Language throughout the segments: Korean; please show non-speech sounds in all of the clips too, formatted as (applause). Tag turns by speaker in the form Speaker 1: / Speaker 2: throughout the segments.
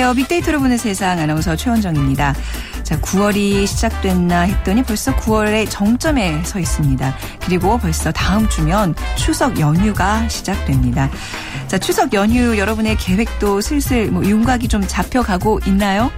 Speaker 1: 안녕하세요. 빅데이터로 보는 세상 아나운서 최원정입니다. 자, 9월이 시작됐나 했더니 벌써 9월의 정점에 서 있습니다. 그리고 벌써 다음 주면 추석 연휴가 시작됩니다. 자, 추석 연휴 여러분의 계획도 슬슬 뭐 윤곽이 좀 잡혀가고 있나요?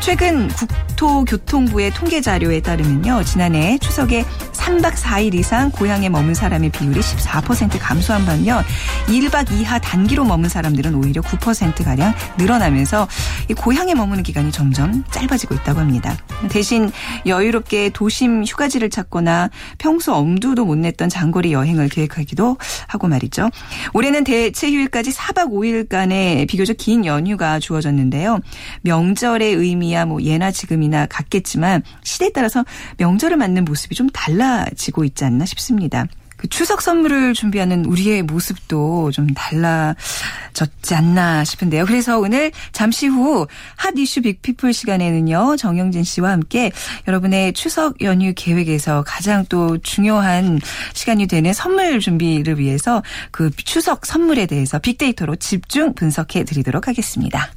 Speaker 1: 최근 국토교통부의 통계 자료에 따르면요. 지난해 추석에 3박 4일 이상 고향에 머문 사람의 비율이 14% 감소한 반면 1박 이하 단기로 머문 사람들은 오히려 9%가량 늘어나면서 이 고향에 머무는 기간이 점점 짧아지고 있다고 합니다. 대신 여유롭게 도심 휴가지를 찾거나 평소 엄두도 못 냈던 장거리 여행을 계획하기도 하고 말이죠. 올해는 대체 휴일까지 4박 5일간의 비교적 긴 연휴가 주어졌는데요. 명절의 의미야 뭐 예나 지금이나 같겠지만 시대에 따라서 명절을 맞는 모습이 좀 달라 지고 있지 않나 싶습니다. 그 추석 선물을 준비하는 우리의 모습도 좀 달라졌지 않나 싶은데요. 그래서 오늘 잠시 후 hot issue big people 시간에는요. 정영진 씨와 함께 여러분의 추석 연휴 계획에서 가장 또 중요한 시간이 되는 선물 준비를 위해서 그 추석 선물에 대해서 빅데이터로 집중 분석해 드리도록 하겠습니다.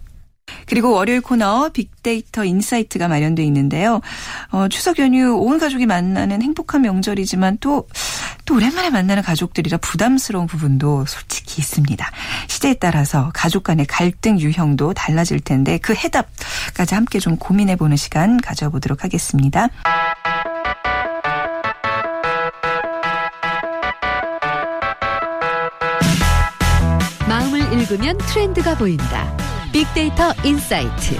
Speaker 1: 그리고 월요일 코너 빅데이터 insight가 마련돼 있는데요. 어, 추석 연휴 온 가족이 만나는 행복한 명절이지만 또, 또 오랜만에 만나는 가족들이라 부담스러운 부분도 솔직히 있습니다. 시대에 따라서 가족 간의 갈등 유형도 달라질 텐데 그 해답까지 함께 좀 고민해보는 시간 가져보도록 하겠습니다.
Speaker 2: 마음을 읽으면 트렌드가 보인다. 빅데이터 insight.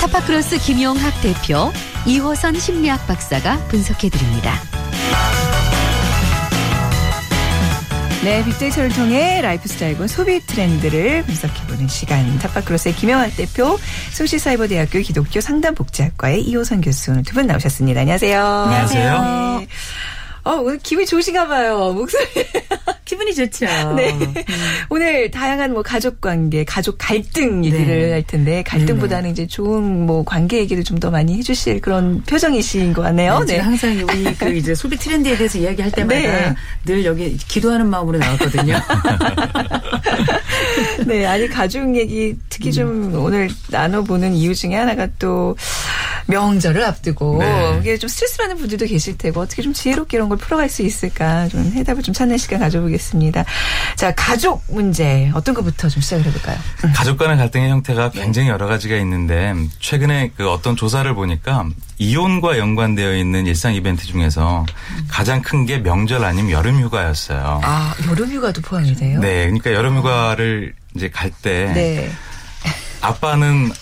Speaker 2: 타파크로스 김용학 대표, 이호선 심리학 박사가 분석해 드립니다.
Speaker 1: 네, 빅데이터를 통해 라이프 스타일과 소비 트렌드를 분석해보는 시간. 타파크로스의 김영학 대표, 숭실사이버대학교 기독교 상담복지학과의 이호선 교수 오늘 두 분 나오셨습니다. 안녕하세요.
Speaker 3: 안녕하세요.
Speaker 1: 네. 어, 오늘 기분이 좋으신가 봐요. 목소리.
Speaker 4: 기분이 좋죠. (laughs)
Speaker 1: 네. 오늘 다양한 뭐 가족 관계, 가족 갈등 얘기를
Speaker 4: 네.
Speaker 1: 할 텐데 갈등보다는 이제 좋은 뭐 관계 얘기를 좀 더 많이 해주실 그런 표정이신 것 같네요.
Speaker 4: 네. 제가 항상 우리 그 이제 소비 트렌드에 대해서 이야기할 (laughs) 때마다
Speaker 1: 네.
Speaker 4: 늘 여기 기도하는 마음으로 나왔거든요. (laughs)
Speaker 1: 네, 아니 가족 얘기 특히 좀 오늘 나눠보는 이유 중에 하나가 또 명절을 앞두고
Speaker 3: 네.
Speaker 1: 이게 좀 스트레스 받는 분들도 계실 테고 어떻게 좀 지혜롭게 이런 걸 풀어갈 수 있을까 좀 해답을 좀 찾는 시간 가져보겠습니다. 자, 가족 문제 어떤 것부터 좀 시작을 해볼까요?
Speaker 3: 가족 간의 갈등의 형태가 굉장히 여러 가지가 있는데 최근에 그 어떤 조사를 보니까 이혼과 연관되어 있는 일상 이벤트 중에서 가장 큰 게 명절 아니면 여름 휴가였어요.
Speaker 1: 아, 여름 휴가도 포함이 돼요?
Speaker 3: 네, 그러니까 여름 휴가를 이제 갈때
Speaker 1: 네.
Speaker 3: 아빠는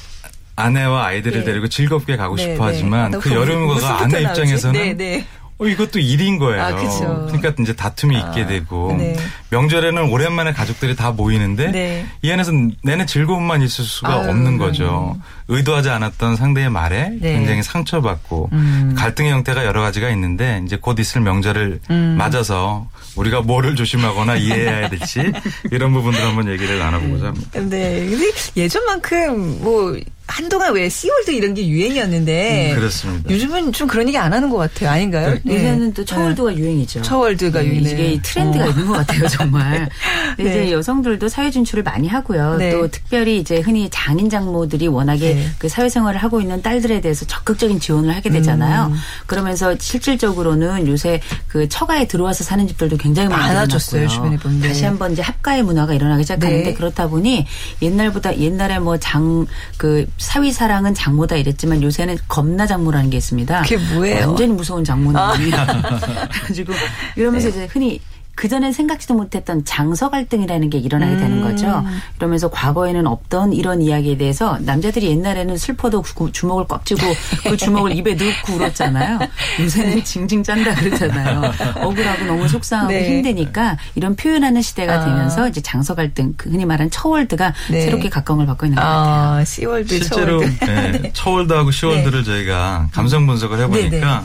Speaker 3: 아내와 아이들을
Speaker 1: 네.
Speaker 3: 데리고 즐겁게 가고
Speaker 1: 네,
Speaker 3: 싶어
Speaker 1: 네.
Speaker 3: 하지만 나그
Speaker 1: 그럼
Speaker 3: 여름 휴가가
Speaker 1: 무슨부터
Speaker 3: 아내? 입장에서는
Speaker 1: 네, 네.
Speaker 3: 어, 이것도 일인 거예요.
Speaker 1: 아, 그쵸.
Speaker 3: 러니까 이제 다툼이
Speaker 1: 아,
Speaker 3: 있게 되고
Speaker 1: 네.
Speaker 3: 명절에는 오랜만에 가족들이 다 모이는데
Speaker 1: 네.
Speaker 3: 이 안에서 내내 즐거움만 있을 수가
Speaker 1: 아유,
Speaker 3: 없는 거죠. 의도하지 않았던 상대의 말에
Speaker 1: 네.
Speaker 3: 굉장히 상처받고
Speaker 1: 음.
Speaker 3: 갈등의 형태가 여러 가지가 있는데 이제 곧 있을 명절을
Speaker 1: 음.
Speaker 3: 맞아서 우리가 뭐를 조심하거나 이해해야 될지 (laughs) 이런 부분들 한번 얘기를 나눠보고자 합니다.
Speaker 1: 네. 근데 예전만큼 뭐 한동안 왜 씨월드 이런 게 유행이었는데
Speaker 3: 음, 그렇습니다.
Speaker 1: 요즘은 좀 그런 얘기 안 하는 것 같아요. 아닌가요? 네.
Speaker 4: 요새는 또 처월드가 유행이죠.
Speaker 1: 처월드가
Speaker 4: 네,
Speaker 1: 유행이네.
Speaker 4: 이게 이 트렌드가
Speaker 1: 어.
Speaker 4: 있는 것 같아요, 정말. (laughs)
Speaker 1: 네.
Speaker 4: 이제 여성들도 사회 진출을 많이 하고요.
Speaker 1: 네.
Speaker 4: 또 특별히 이제 흔히 장인 장모들이 워낙에
Speaker 1: 네.
Speaker 4: 그 사회생활을 하고 있는 딸들에 대해서 적극적인 지원을 하게 되잖아요.
Speaker 1: 음.
Speaker 4: 그러면서 실질적으로는 요새 그 처가에 들어와서 사는 집들도 굉장히
Speaker 1: 많아졌어요. 주변에 보면. 네.
Speaker 4: 다시 한번 이제 합가의 문화가 일어나기 시작하는데
Speaker 1: 네.
Speaker 4: 그렇다 보니 옛날보다 옛날에 뭐 장 그 사위 사랑은 장모다 이랬지만 요새는 겁나 장모라는 게 있습니다.
Speaker 1: 그게 뭐예요? 아.
Speaker 4: 완전히 무서운 장모는 (laughs) 그래가지고 이러면서 이제 흔히 그전엔 생각지도 못했던 장서 갈등이라는 게 일어나게 되는 거죠. 이러면서 과거에는 없던 이런 이야기에 대해서 남자들이 옛날에는 슬퍼도 구- 주먹을 꽉 쥐고 그 (laughs) 주먹을 입에 넣고 울었잖아요. 요새는 징징 짠다 그러잖아요. 억울하고 너무 속상하고
Speaker 1: 네.
Speaker 4: 힘드니까 이런 표현하는 시대가
Speaker 1: 아.
Speaker 4: 되면서 이제 장서 갈등, 그 흔히 말하는 처월드가
Speaker 1: 네.
Speaker 4: 새롭게 각광을 받고 있는 것 같아요.
Speaker 1: 아, 씨월드,
Speaker 3: 실제로
Speaker 1: 처월드. (laughs)
Speaker 3: 네, 처월드하고 시월드를 저희가 감성 분석을 해보니까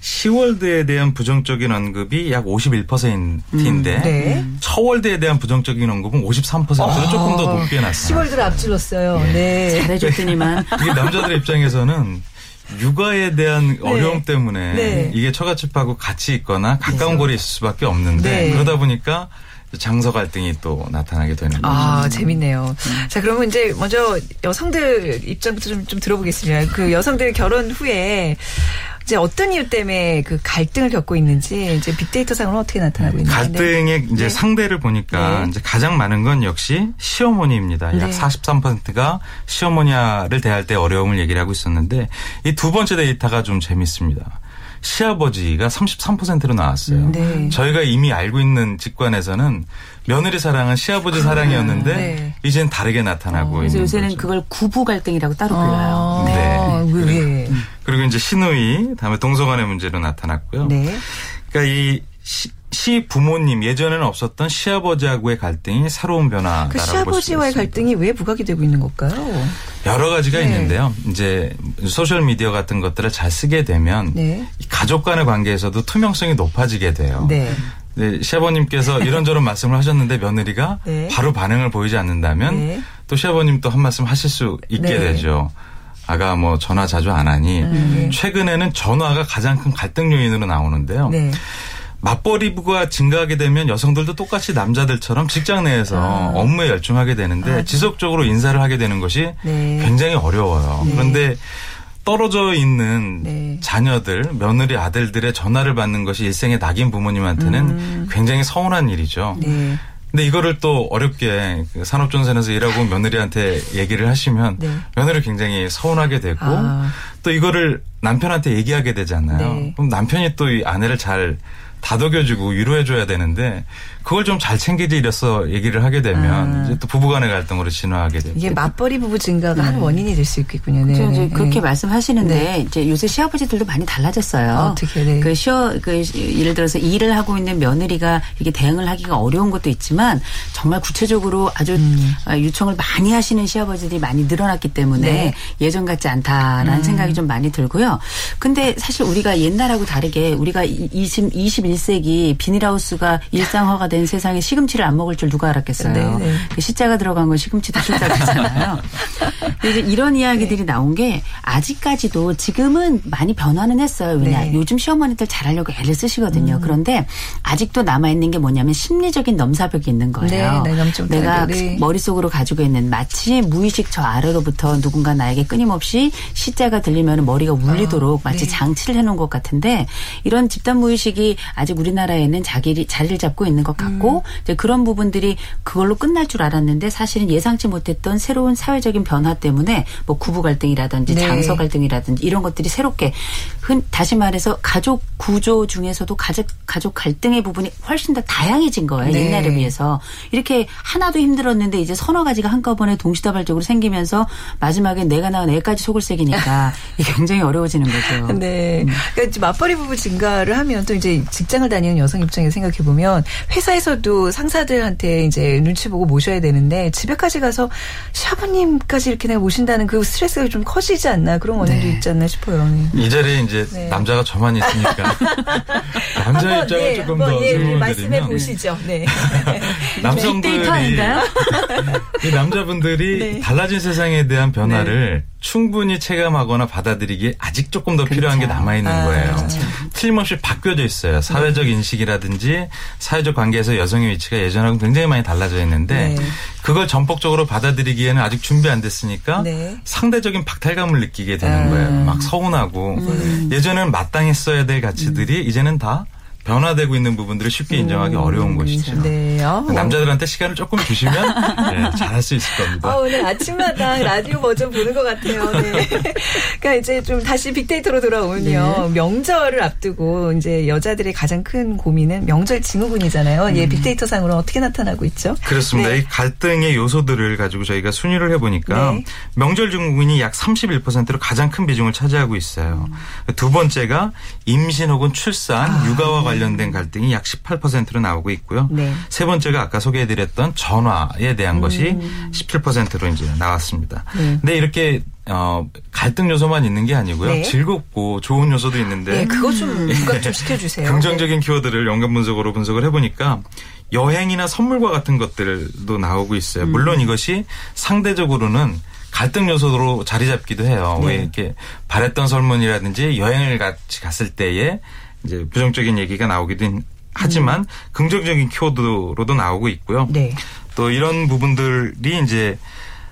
Speaker 3: 시월드에 대한 부정적인 언급이 약 51%인데
Speaker 1: 네.
Speaker 3: 처월드에 대한 부정적인 언급은 53%로 조금 더 높게 났어요.
Speaker 1: 씨월드를 앞질렀어요. 네.
Speaker 4: 잘해줬더니만 (laughs)
Speaker 3: 이게 남자들의 입장에서는 육아에 대한 어려움 때문에
Speaker 1: 네.
Speaker 3: 이게 처갓집하고 같이 있거나 가까운 거리에 있을 수밖에 없는데
Speaker 1: 네.
Speaker 3: 그러다 보니까 장서 갈등이 또 나타나게 되는 거죠.
Speaker 1: 아, 재밌네요. 자, 그러면 이제 먼저 여성들 입장부터 좀, 좀 들어보겠습니다. 그 여성들 결혼 후에 이제 어떤 이유 때문에 그 갈등을 겪고 있는지 이제 빅데이터 상으로 어떻게 나타나고 있는지.
Speaker 3: 갈등의 이제
Speaker 1: 네.
Speaker 3: 상대를 보니까
Speaker 1: 네.
Speaker 3: 이제 가장 많은 건 역시 시어머니입니다. 약
Speaker 1: 네.
Speaker 3: 43%가 시어머니를 대할 때 어려움을 얘기를 하고 있었는데 이 두 번째 데이터가 좀 재밌습니다. 시아버지가 33%로 나왔어요.
Speaker 1: 네.
Speaker 3: 저희가 이미 알고 있는 직관에서는 며느리 사랑은 시아버지 사랑이었는데
Speaker 1: 네.
Speaker 3: 이젠 다르게 나타나고
Speaker 4: 그래서
Speaker 3: 있는
Speaker 4: 요새는
Speaker 3: 거죠.
Speaker 4: 그걸 구부 갈등이라고 따로 불러요.
Speaker 1: 아,
Speaker 3: 네.
Speaker 1: 왜, 왜.
Speaker 3: 그리고 이제 시누이, 다음에 동서간의 문제로 나타났고요.
Speaker 1: 네.
Speaker 3: 그러니까 이 시, 시 부모님 예전에는 없었던 시아버지하고의 갈등이 새로운 변화다라고
Speaker 1: 그 시아버지와의. 갈등이 왜 부각이 되고 있는 걸까요?
Speaker 3: 여러 가지가
Speaker 1: 네.
Speaker 3: 있는데요. 이제 소셜 미디어 같은 것들을 잘 쓰게 되면
Speaker 1: 네.
Speaker 3: 이 가족 간의 관계에서도 투명성이 높아지게 돼요.
Speaker 1: 네.
Speaker 3: 네, 시아버님께서 이런저런 (laughs) 말씀을 하셨는데 며느리가
Speaker 1: 네.
Speaker 3: 바로 반응을 보이지 않는다면
Speaker 1: 네.
Speaker 3: 또 시아버님 또 한 말씀 하실 수 있게
Speaker 1: 네.
Speaker 3: 되죠. 아가 뭐 전화 자주 안 하니
Speaker 1: 네.
Speaker 3: 최근에는 전화가 가장 큰 갈등 요인으로 나오는데요.
Speaker 1: 네.
Speaker 3: 맞벌이 부가 증가하게 되면 여성들도 똑같이 남자들처럼 직장 내에서
Speaker 1: 아.
Speaker 3: 업무에 열중하게 되는데 지속적으로 인사를 하게 되는 것이
Speaker 1: 네.
Speaker 3: 굉장히 어려워요.
Speaker 1: 네.
Speaker 3: 그런데 떨어져 있는
Speaker 1: 네.
Speaker 3: 자녀들, 며느리 아들들의 전화를 받는 것이 일생의 낙인 부모님한테는 굉장히 서운한 일이죠.
Speaker 1: 음. 네.
Speaker 3: 근데 이거를 또 어렵게 그 산업전선에서 일하고 온 며느리한테 얘기를 하시면
Speaker 1: 네.
Speaker 3: 며느리 굉장히 서운하게 되고
Speaker 1: 아.
Speaker 3: 또 이거를 남편한테 얘기하게 되잖아요.
Speaker 1: 네.
Speaker 3: 그럼 남편이 또 이 아내를 잘 다독여주고 위로해줘야 되는데 그걸 좀 잘 챙기지려서 얘기를 하게 되면
Speaker 1: 아.
Speaker 3: 이제 또 부부간의 갈등으로 진화하게 되고
Speaker 1: 이게 맞벌이 부부 증가가 한 원인이 될 수 있겠군요. 네.
Speaker 4: 그렇죠.
Speaker 1: 네.
Speaker 4: 그렇게
Speaker 1: 네.
Speaker 4: 말씀하시는데
Speaker 1: 네.
Speaker 4: 이제 요새 시아버지들도 많이 달라졌어요.
Speaker 1: 어떻게, 네.
Speaker 4: 그 시어 그 시- 예를 들어서 일을 하고 있는 며느리가 이게 대응을 하기가 어려운 것도 있지만 정말 구체적으로 아주
Speaker 1: 음.
Speaker 4: 아, 요청을 많이 하시는 시아버지들이 많이 늘어났기 때문에
Speaker 1: 네.
Speaker 4: 예전 같지 않다라는 생각이 좀 많이 들고요. 근데 사실 우리가 옛날하고 다르게 우리가 20 21세기 비닐하우스가 일상화가 된 세상에 시금치를 안 먹을 줄 누가 알았겠어요.
Speaker 1: 네, 네.
Speaker 4: 그 시자가 들어간 건 시금치도 시자잖아요. 이제 이런
Speaker 1: 네.
Speaker 4: 이야기들이 나온 게 아직까지도 지금은 많이 변화는 했어요. 왜냐
Speaker 1: 네.
Speaker 4: 요즘 시어머니들 잘하려고 애를 쓰시거든요.
Speaker 1: 음.
Speaker 4: 그런데 아직도 남아 있는 게 뭐냐면 심리적인 넘사벽이 있는 거예요.
Speaker 1: 네, 네.
Speaker 4: 내가
Speaker 1: 네.
Speaker 4: 머릿속으로 가지고 있는 마치 무의식 저 아래로부터 누군가 나에게 끊임없이 시자가 들리면 머리가 울리도록
Speaker 1: 아,
Speaker 4: 마치
Speaker 1: 네.
Speaker 4: 장치를 해놓은 것 같은데 이런 집단 무의식이 아직 우리나라에는 자기 자리를 잡고 있는 것 같고
Speaker 1: 음.
Speaker 4: 이제 그런 부분들이 그걸로 끝날 줄 알았는데 사실은 예상치 못했던 새로운 사회적인 변화 때문에 뭐 구부 갈등이라든지
Speaker 1: 네.
Speaker 4: 장서 갈등이라든지 이런 것들이 새롭게 흔 다시 말해서 가족 구조 중에서도 가족 가족 갈등의 부분이 훨씬 더 다양해진 거예요
Speaker 1: 네.
Speaker 4: 옛날에 비해서 이렇게 하나도 힘들었는데 이제 서너 가지가 한꺼번에 동시다발적으로 생기면서 마지막에 내가 낳은 애까지 속을 새기니까 (laughs) 굉장히 어려워지는 거죠.
Speaker 1: 네. 그러니까 이제 맞벌이 부부 증가를 하면 또 이제 직장을 다니는 여성 입장에서 생각해 보면 회사에서도 상사들한테 이제 눈치 보고 모셔야 되는데 집에까지 가서 시아버님까지 이렇게 내가 모신다는 그 스트레스가 좀 커지지 않나 그런 원인도
Speaker 4: 네.
Speaker 1: 있지 않나 싶어요. 네.
Speaker 3: 이 자리에 이제
Speaker 1: 네.
Speaker 3: 남자가 저만 있으니까 (laughs) 남자
Speaker 1: 한번,
Speaker 3: 입장을
Speaker 1: 네,
Speaker 3: 조금
Speaker 1: 한번
Speaker 3: 더
Speaker 1: 예,
Speaker 3: 질문을
Speaker 1: 말씀해
Speaker 3: 드리면
Speaker 1: 보시죠. 네. (laughs)
Speaker 3: 남성들이
Speaker 4: 빅데이터 아닌가요? (laughs)
Speaker 3: 이 남자분들이
Speaker 1: 네.
Speaker 3: 달라진 세상에 대한 변화를 충분히 체감하거나 받아들이기에 아직 조금 더 필요한 게 남아 있는
Speaker 1: 아,
Speaker 3: 거예요.
Speaker 1: 그렇죠.
Speaker 3: 틀림없이 바뀌어져 있어요. 사회적 인식이라든지 사회적 관계에서 여성의 위치가 예전하고 굉장히 많이 달라져 있는데
Speaker 1: 네.
Speaker 3: 그걸 전폭적으로 받아들이기에는 아직 준비 안 됐으니까
Speaker 1: 네.
Speaker 3: 상대적인 박탈감을 느끼게 되는
Speaker 1: 아.
Speaker 3: 거예요. 막 서운하고
Speaker 1: 음.
Speaker 3: 예전에는 마땅했어야 될 가치들이 이제는 다 변화되고 있는 부분들을 쉽게 인정하기 어려운 것이죠.
Speaker 1: 음. 네. 아,
Speaker 3: 남자들한테 시간을 조금 주시면 (laughs) 네, 잘할 수 있을 겁니다.
Speaker 1: 아, 오늘 아침마다 라디오 버전 보는 것 같아요. 네. (laughs) 그러니까 이제 좀 다시 빅데이터로 돌아오면요.
Speaker 3: 네.
Speaker 1: 명절을 앞두고 이제 여자들의 가장 큰 고민은 명절 증후군이잖아요. 예, 빅데이터 상으로 어떻게 나타나고 있죠?
Speaker 3: 그렇습니다.
Speaker 1: 네.
Speaker 3: 이 갈등의 요소들을 가지고 저희가 순위를 해보니까
Speaker 1: 네.
Speaker 3: 명절 증후군이 약 31%로 가장 큰 비중을 차지하고 있어요. 두 번째가 임신 혹은 출산, 육아와 관련 된 갈등이 약 18%로 나오고 있고요.
Speaker 1: 네.
Speaker 3: 세 번째가 아까 소개해드렸던 전화에 대한 것이 17%로 이제 나왔습니다.
Speaker 1: 네.
Speaker 3: 근데 이렇게 어, 갈등 요소만 있는 게 아니고요.
Speaker 1: 네.
Speaker 3: 즐겁고 좋은 요소도 있는데
Speaker 1: 네, 그거 좀 부각 좀 시켜주세요. (laughs)
Speaker 3: 긍정적인 키워드를 연관 분석으로 분석을 해보니까 여행이나 선물과 같은 것들도 나오고 있어요.
Speaker 1: 음.
Speaker 3: 물론 이것이 상대적으로는 갈등 요소로 자리 잡기도 해요. 왜
Speaker 1: 네.
Speaker 3: 이렇게 바랬던 설문이라든지 여행을 같이 갔을 때에 이제 부정적인 얘기가 나오기도 하지만 긍정적인 키워드로도 나오고 있고요.
Speaker 1: 네.
Speaker 3: 또 이런 부분들이 이제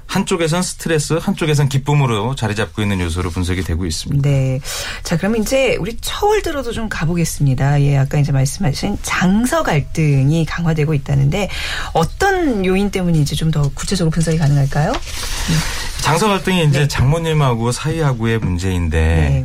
Speaker 3: 한쪽에선 스트레스, 한쪽에선 기쁨으로 자리 잡고 있는 요소로 분석이 되고 있습니다.
Speaker 1: 네. 자, 그러면 이제 우리 처월들어도 좀 가보겠습니다. 예, 아까 이제 말씀하신 장서 갈등이 강화되고 있다는데 어떤 요인 때문인지 좀 더 구체적으로 분석이 가능할까요?
Speaker 3: 장서 갈등이 이제 장모님하고 사이하고의 문제인데
Speaker 1: 네.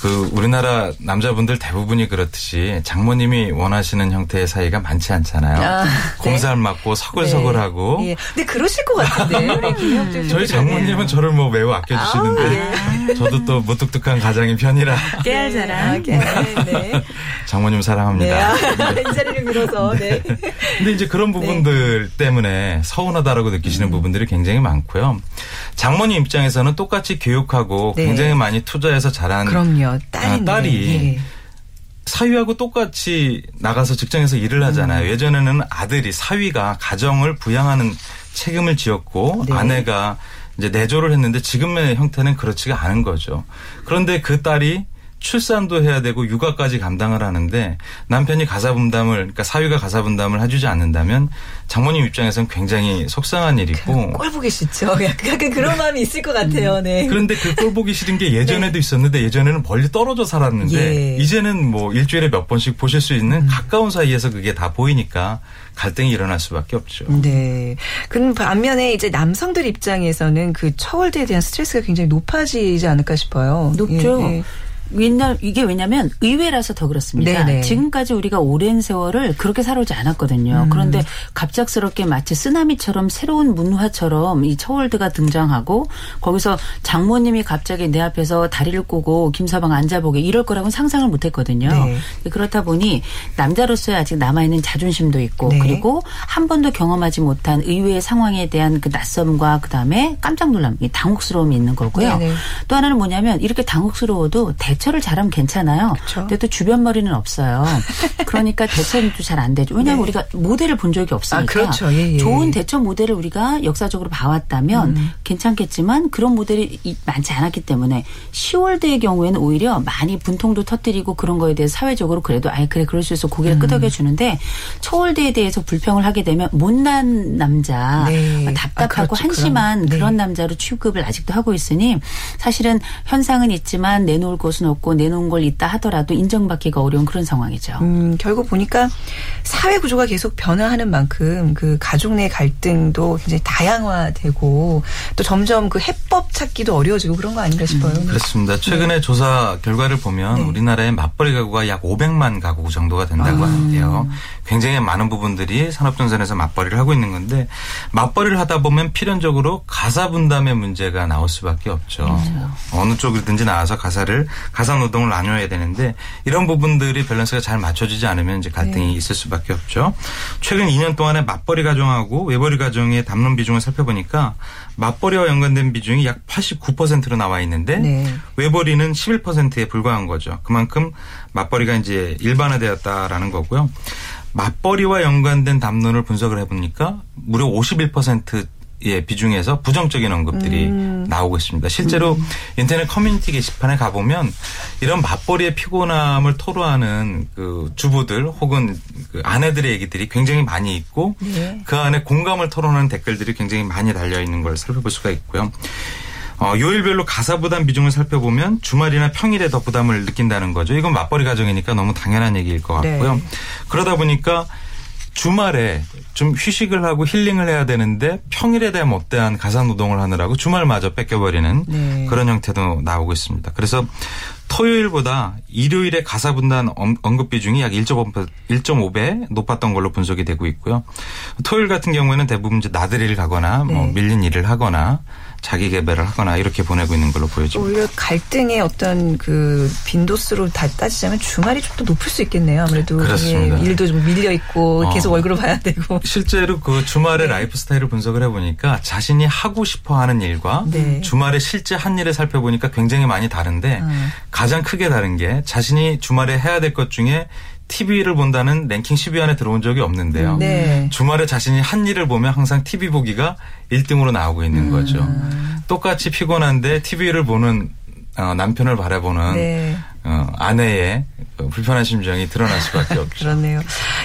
Speaker 3: 그 우리나라 남자분들 대부분이 그렇듯이 장모님이 원하시는 형태의 사이가 많지 않잖아요.
Speaker 1: 아, 네.
Speaker 3: 곰살 맞고 서글서글하고
Speaker 1: 예. 근데 그러실 것 같은데. (laughs) 우리
Speaker 3: 저희. 장모님은 저를 뭐 매우 아껴주시는데 저도 또 무뚝뚝한 가장인 편이라
Speaker 4: 깨알 자랑.
Speaker 1: 아, 깨알, 네. (laughs)
Speaker 3: 장모님
Speaker 1: 네.
Speaker 3: 사랑합니다.
Speaker 1: 아, 이 자리를 빌어서, 네. (laughs)
Speaker 3: 근데 이제 그런 부분들 때문에 서운하다라고 느끼시는
Speaker 1: 음.
Speaker 3: 부분들이 굉장히 많고요. 장모님 입장에서는 똑같이 교육하고
Speaker 1: 네.
Speaker 3: 굉장히 많이 투자해서 자란
Speaker 1: 그럼요. 딸인데.
Speaker 3: 아, 딸이
Speaker 1: 예.
Speaker 3: 사위하고 똑같이 나가서 직장에서 일을 하잖아요.
Speaker 1: 음.
Speaker 3: 예전에는 아들이 사위가 가정을 부양하는 책임을 지었고
Speaker 1: 네.
Speaker 3: 아내가 이제 내조를 했는데 지금의 형태는 그렇지가 않은 거죠. 그런데 그 딸이 출산도 해야 되고 육아까지 감당을 하는데 남편이 가사 분담을 그러니까 사위가 가사 분담을 해주지 않는다면 장모님 입장에서는 굉장히 속상한 일이고
Speaker 1: 꼴 보기 싫죠. (laughs) 약간 그런 마음이 있을 것 같아요. 네.
Speaker 3: 그런데 그 꼴 보기 싫은 게 (laughs) 예전에도 있었는데 예전에는 멀리 떨어져 살았는데
Speaker 1: 예. 음.
Speaker 3: 이제는 뭐 일주일에 몇 번씩 보실 수 있는 가까운 사이에서 그게 다 보이니까 갈등이 일어날 수밖에 없죠.
Speaker 1: 네. 그럼 반면에 이제 남성들 입장에서는 그 처월대에 대한 스트레스가 굉장히 높아지지 않을까 싶어요.
Speaker 4: 높죠.
Speaker 1: 예, 예.
Speaker 4: 옛날 이게 왜냐면 의회라서 더 그렇습니다.
Speaker 1: 네네.
Speaker 4: 지금까지 우리가 오랜 세월을 그렇게 살아오지 않았거든요.
Speaker 1: 음.
Speaker 4: 그런데 갑작스럽게 마치 쓰나미처럼 새로운 문화처럼 이 처월드가 등장하고 거기서 장모님이 갑자기 내 앞에서 다리를 꼬고 김서방 앉아보게 이럴 거라고는 상상을 못 했거든요.
Speaker 1: 네.
Speaker 4: 그렇다 보니 남자로서의 아직 남아있는 자존심도 있고
Speaker 1: 네.
Speaker 4: 그리고 한 번도 경험하지 못한 의외의 상황에 대한 그 낯섦과 그 다음에 깜짝 놀람, 이 당혹스러움이 있는 거고요.
Speaker 1: 네네.
Speaker 4: 또 하나는 뭐냐면 이렇게 당혹스러워도 대 처를 잘하면 괜찮아요.
Speaker 1: 그쵸.
Speaker 4: 근데 또 주변 머리는 없어요. (laughs) 그러니까 대처는 또 잘 안 되죠. 왜냐하면
Speaker 1: 네.
Speaker 4: 우리가 모델을 본 적이 없으니까.
Speaker 1: 아, 그렇죠. 예, 예.
Speaker 4: 좋은 대처 모델을 우리가 역사적으로 봐왔다면
Speaker 1: 음.
Speaker 4: 괜찮겠지만 그런 모델이 이- 많지 않았기 때문에 10월대의 경우에는 오히려 많이 분통도 터뜨리고 그런 거에 대해서 사회적으로 그래도 아예 그래 그럴 수 있어 고개를
Speaker 1: 음.
Speaker 4: 끄덕여 주는데 초월대에 대해서 불평을 하게 되면 못난 남자
Speaker 1: 네.
Speaker 4: 답답하고
Speaker 1: 아, 그렇죠.
Speaker 4: 한심한.
Speaker 1: 네.
Speaker 4: 그런 남자로 취급을 아직도 하고 있으니 사실은 현상은 있지만 내놓을 곳은 없고 내놓은 걸 있다 하더라도 인정받기가 어려운 그런 상황이죠.
Speaker 1: 음, 결국 보니까 사회 구조가 계속 변화하는 만큼 그 가족 내 갈등도 굉장히 다양화되고 또 점점 그 해법 찾기도 어려워지고 그런 거 아닌가 싶어요.
Speaker 3: 음, 그렇습니다. 최근에 조사 결과를 보면
Speaker 1: 네.
Speaker 3: 우리나라의 맞벌이 가구가 약 500만 가구 정도가 된다고
Speaker 1: 아.
Speaker 3: 하는데요. 굉장히 많은 부분들이 산업전선에서 맞벌이를 하고 있는 건데 맞벌이를 하다 보면 필연적으로 가사 분담의 문제가 나올 수밖에 없죠.
Speaker 1: 그렇죠.
Speaker 3: 어느 쪽이든지 나와서 가사를 가사 노동을 나눠야 되는데 이런 부분들이 밸런스가 잘 맞춰지지 않으면 이제 갈등이
Speaker 1: 네.
Speaker 3: 있을 수밖에 없죠. 최근 2년 동안에 맞벌이 가정하고 외벌이 가정의 담론 비중을 살펴보니까 맞벌이와 연관된 비중이 약 89%로 나와 있는데
Speaker 1: 네.
Speaker 3: 외벌이는 11%에 불과한 거죠. 그만큼 맞벌이가 이제 일반화되었다라는 거고요. 맞벌이와 연관된 담론을 분석을 해보니까 무려 51% 의 비중에서 부정적인 언급들이
Speaker 1: 음.
Speaker 3: 나오고 있습니다. 실제로 인터넷 커뮤니티 게시판에 가보면 이런 맞벌이의 피곤함을 토로하는 그 주부들 혹은 그 아내들의 얘기들이 굉장히 많이 있고
Speaker 1: 네.
Speaker 3: 그 안에 공감을 토론하는 댓글들이 굉장히 많이 달려 있는 걸 살펴볼 수가 있고요. 어, 요일별로 가사 부담 비중을 살펴보면 주말이나 평일에 더 부담을 느낀다는 거죠. 이건 맞벌이 가정이니까 너무 당연한 얘기일 것 같고요.
Speaker 1: 네.
Speaker 3: 그러다 보니까 주말에 좀 휴식을 하고 힐링을 해야 되는데 평일에 대한 못대한 가사 노동을 하느라고 주말마저 뺏겨버리는
Speaker 1: 네.
Speaker 3: 그런 형태도 나오고 있습니다. 그래서 토요일보다 일요일에 가사 분담 언- 언급 비중이 약 1.5배, 1.5배 높았던 걸로 분석이 되고 있고요. 토요일 같은 경우에는 대부분 이제 나들이를 가거나 뭐
Speaker 1: 네.
Speaker 3: 밀린 일을 하거나 자기 개발을 하거나 이렇게 보내고 있는 걸로 보여집니다.
Speaker 1: 오히려 갈등의 어떤 그 빈도수로 다 따지자면 주말이 좀 더 높을 수 있겠네요. 아무래도
Speaker 3: 그렇습니다.
Speaker 1: 예, 일도 좀 밀려 있고
Speaker 3: 어.
Speaker 1: 계속 월급을 봐야 되고. (laughs)
Speaker 3: 실제로 그 주말의
Speaker 1: 네.
Speaker 3: 라이프 스타일을 분석을 해보니까 자신이 하고 싶어 하는 일과
Speaker 1: 네.
Speaker 3: 주말에 실제 한 일을 살펴보니까 굉장히 많이 다른데
Speaker 1: 음.
Speaker 3: 가장 크게 다른 게 자신이 주말에 해야 될 것 중에 TV를 본다는 랭킹 10위 안에 들어온 적이 없는데요.
Speaker 1: 네.
Speaker 3: 주말에 자신이 한 일을 보면 항상 TV 보기가 1등으로 나오고 있는
Speaker 1: 음.
Speaker 3: 거죠. 똑같이 피곤한데 TV를 보는 어, 남편을 바라보는
Speaker 1: 네.
Speaker 3: 어, 아내의 불편한 심정이 드러날 수밖에 (laughs) 없죠.
Speaker 1: 그렇네요.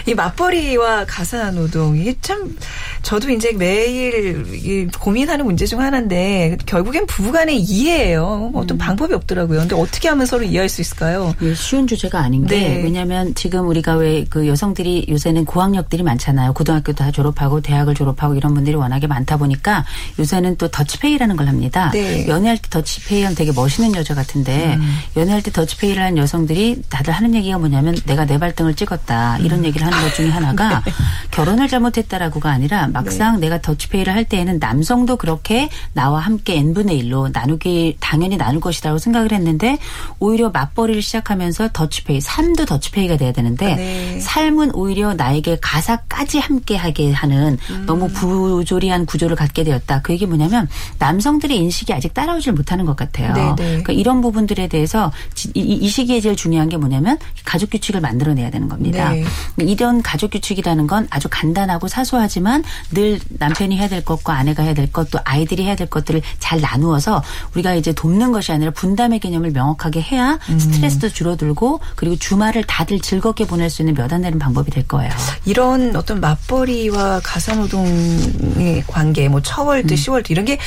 Speaker 1: 이 맞벌이와 가사 노동 이게 참 저도 이제 매일 이 고민하는 문제 중 하나인데 결국엔 부부간의 이해예요. 뭐 어떤 방법이 없더라고요. 근데 어떻게 하면 서로 이해할 수 있을까요?
Speaker 4: 쉬운 주제가 아닌 게
Speaker 1: 네.
Speaker 4: 왜냐하면 지금 우리가 왜 그 여성들이 요새는 고학력들이 많잖아요. 고등학교 다 졸업하고 대학을 졸업하고 이런 분들이 워낙에 많다 보니까 요새는 또 더치페이라는 걸 합니다.
Speaker 1: 네.
Speaker 4: 연애할 때 더치페이 하면 되게 멋있는 여자 같은데 연애할 때 더치페이를 하는 여성들이 다들 하는 얘기가 뭐냐면 내가 내 발등을 찍었다 이런 얘기를 하는 것 중에 하나가 (laughs) 결혼을 잘못했다라고가 아니라 막상 내가 더치페이를 할 때에는 남성도 그렇게 나와 함께 n분의 1로 나누기 당연히 나눌 것이라고 생각을 했는데 오히려 맞벌이를 시작하면서 더치페이 삶도 더치페이가 돼야 되는데
Speaker 1: 네.
Speaker 4: 삶은 오히려 나에게 가사까지 함께 하게 하는
Speaker 1: 음.
Speaker 4: 너무 부조리한 구조를 갖게 되었다. 그 얘기 뭐냐면 남성들의 인식이 아직 따라오질 못하는 것 같아요.
Speaker 1: 네, 네.
Speaker 4: 그러니까 이런 부분들에 대해서 지- 이, 이 시기에 제일 중요한 게 뭐냐면 가족 규칙을 만들어내야 되는 겁니다.
Speaker 1: 네.
Speaker 4: 이런 가족 규칙이라는 건 아주 간단하고 사소하지만 늘 남편이 해야 될 것과 아내가 해야 될 것, 또 아이들이 해야 될 것들을 잘 나누어서 우리가 이제 돕는 것이 아니라 분담의 개념을 명확하게 해야
Speaker 1: 음.
Speaker 4: 스트레스도 줄어들고 그리고 주말을 다들 즐겁게 보낼 수 있는 몇 안 되는 방법이 될 거예요.
Speaker 1: 이런 어떤 맞벌이와 가사노동의 관계, 뭐 처월드, 시월드 이런 게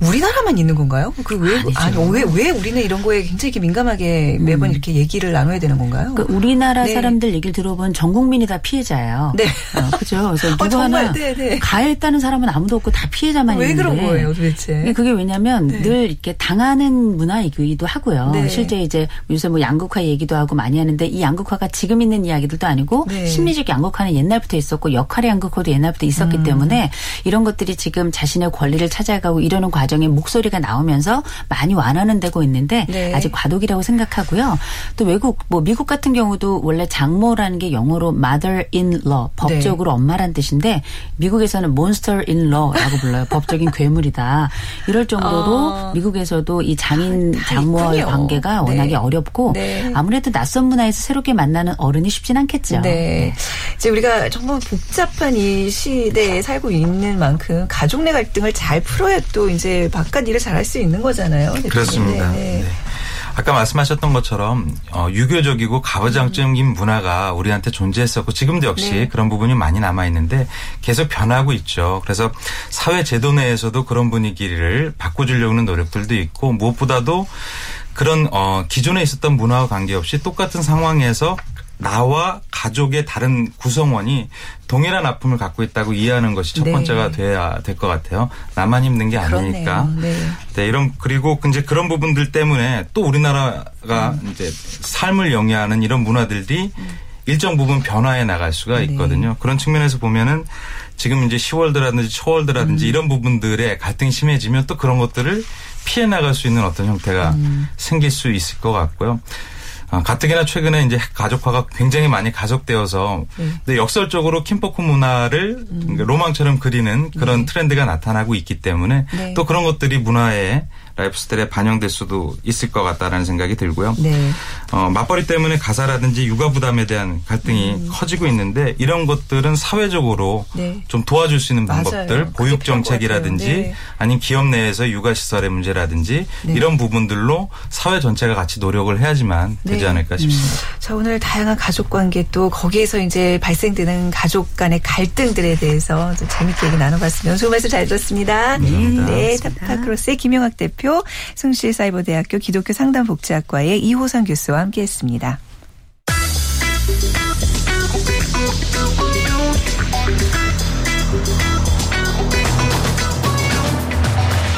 Speaker 1: 우리나라만 있는 건가요? 그왜
Speaker 4: 아니죠.
Speaker 1: 아니 왜 왜 우리는 이런 거에 굉장히 민감하게 매번 이렇게 얘기를 나눠야 되는 건가요?
Speaker 4: 그 우리나라
Speaker 1: 네.
Speaker 4: 사람들 얘기를 들어보면 전 국민이 다 피해자예요.
Speaker 1: 네.
Speaker 4: 어, 그죠. 그래서 누구
Speaker 1: 정말,
Speaker 4: 하나
Speaker 1: 네, 네.
Speaker 4: 가해했다는 사람은 아무도 없고 다 피해자만
Speaker 1: 왜
Speaker 4: 있는데.
Speaker 1: 그런 거예요, 도대체?
Speaker 4: 그게 왜냐면 늘 이렇게 당하는 문화이기도 하고요.
Speaker 1: 네.
Speaker 4: 실제 이제 요새 뭐 양극화 얘기도 하고 많이 하는데 이 양극화가 지금 있는 이야기들도 아니고
Speaker 1: 네.
Speaker 4: 심리적 양극화는 옛날부터 있었고 역할의 양극화도 옛날부터 있었기
Speaker 1: 음.
Speaker 4: 때문에 이런 것들이 지금 자신의 권리를 찾아가고 이러는 과정 에 목소리가 나오면서 많이 완화는 되고 있는데
Speaker 1: 네.
Speaker 4: 아직 과도기라고 생각하고요. 또 외국 뭐 미국 같은 경우도 원래 장모라는 게 영어로 mother in law 법적으로 엄마란 뜻인데 미국에서는 monster in law라고 불러요. 법적인 괴물이다. 이럴 정도로
Speaker 1: 아.
Speaker 4: 미국에서도 이 장인
Speaker 1: 다
Speaker 4: 장모와의. 관계가 워낙에
Speaker 1: 네.
Speaker 4: 어렵고
Speaker 1: 네.
Speaker 4: 아무래도 낯선 문화에서 새롭게 만나는 어른이 쉽진 않겠죠.
Speaker 1: 네. 이제 우리가 정말 복잡한 이 시대에 살고 있는 만큼 가족 내 갈등을 잘 풀어야 또 이제 바깥 일을 잘할 수 있는 거잖아요. 대표님.
Speaker 3: 그렇습니다.
Speaker 1: 네, 네.
Speaker 3: 네. 아까 말씀하셨던 것처럼 어, 유교적이고 가부장적인 문화가 우리한테 존재했었고 지금도 역시
Speaker 1: 네.
Speaker 3: 그런 부분이 많이 남아 있는데 계속 변하고 있죠. 그래서 사회 제도 내에서도 그런 분위기를 바꿔주려고 하는 노력들도 있고 무엇보다도 그런 어, 기존에 있었던 문화와 관계없이 똑같은 상황에서 나와 가족의 다른 구성원이 동일한 아픔을 갖고 있다고 이해하는 것이 첫
Speaker 1: 네.
Speaker 3: 번째가 돼야 될 것 같아요. 나만 힘든 게 아니니까.
Speaker 1: 네. 네,
Speaker 3: 이런 그리고 이제 그런 부분들 때문에 또 우리나라가
Speaker 1: 음.
Speaker 3: 이제 삶을 영위하는 이런 문화들이 일정 부분 변화해 나갈 수가
Speaker 1: 네.
Speaker 3: 있거든요. 그런 측면에서 보면은 지금 이제 10월드라든지 초월드라든지
Speaker 1: 음.
Speaker 3: 이런 부분들의 갈등이 심해지면 또 그런 것들을 피해 나갈 수 있는 어떤 형태가
Speaker 1: 음.
Speaker 3: 생길 수 있을 것 같고요. 어, 가뜩이나 최근에 이제 가족화가 굉장히 많이 가속되어서
Speaker 1: 네.
Speaker 3: 근데 역설적으로 kinfolk 문화를 그러니까 로망처럼 그리는 그런 트렌드가 나타나고 있기 때문에
Speaker 1: 네.
Speaker 3: 또 그런 것들이 문화의 라이프 스타일에 반영될 수도 있을 것 같다라는 생각이 들고요.
Speaker 1: 네.
Speaker 3: 어, 맞벌이 때문에 가사라든지 육아 부담에 대한 갈등이 커지고 있는데 이런 것들은 사회적으로
Speaker 1: 음. 네.
Speaker 3: 좀 도와줄 수 있는
Speaker 1: 맞아요.
Speaker 3: 방법들,
Speaker 1: 그게
Speaker 3: 보육 정책이라든지.
Speaker 1: 네.
Speaker 3: 아니면 기업 내에서 육아 시설의 문제라든지
Speaker 1: 네.
Speaker 3: 이런 부분들로 사회 전체가 같이 노력을 해야지만 되지
Speaker 1: 네.
Speaker 3: 않을까 싶습니다.
Speaker 1: 자, 오늘 다양한 가족 관계 또 거기에서 이제 발생되는 가족 간의 갈등들에 대해서 좀 재밌게 얘기 나눠봤습니다. 좋은 말씀 잘 들었습니다. 네, 타파크로스의 김영학 대표, 숭실사이버대학교 기독교 상담복지학과의 이호선 교수와 함께했습니다.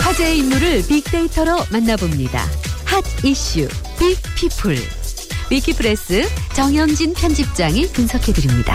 Speaker 2: 화제의 인물을 빅데이터로 만나봅니다. 핫 이슈 빅피플. 위키프레스 정영진 편집장이 분석해드립니다.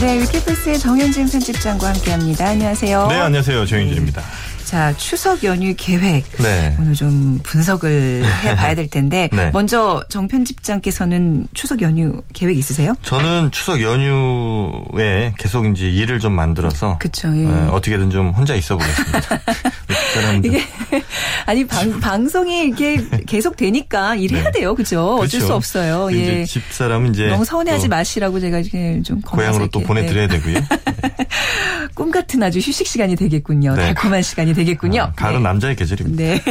Speaker 1: 네, 위키플스의 정현진 편집장과 함께합니다. 안녕하세요.
Speaker 5: 네, 안녕하세요. 정인진입니다.
Speaker 1: 자, 추석 연휴 계획.
Speaker 5: 네.
Speaker 1: 오늘 좀 분석을 해 봐야 될 텐데 (laughs)
Speaker 5: 네.
Speaker 1: 먼저 정 편집장께서는 추석 연휴 계획 있으세요?
Speaker 5: 저는 추석 연휴에 계속 이제 일을 좀 만들어서
Speaker 1: 그쵸, 예.
Speaker 5: 어, 어떻게든 좀 혼자 있어 보겠습니다. (laughs) 사람들
Speaker 1: 이게 (laughs) 아니 방, 방송이 이게 계속 되니까 일해야
Speaker 5: 네.
Speaker 1: 돼요, 그죠? 어쩔. 수 없어요. 예.
Speaker 5: 집사람 이제
Speaker 1: 너무 서운해하지
Speaker 5: 또
Speaker 1: 마시라고 제가 이렇게 좀
Speaker 5: 고향으로 또 보내드려야
Speaker 1: 네.
Speaker 5: 되고요.
Speaker 1: 꿈 같은 아주 휴식 시간이 되겠군요.
Speaker 5: 네.
Speaker 1: 달콤한 시간이 되겠군요.
Speaker 5: 아, 가을은
Speaker 1: 네.
Speaker 5: 남자의 계절입니다.
Speaker 1: 네.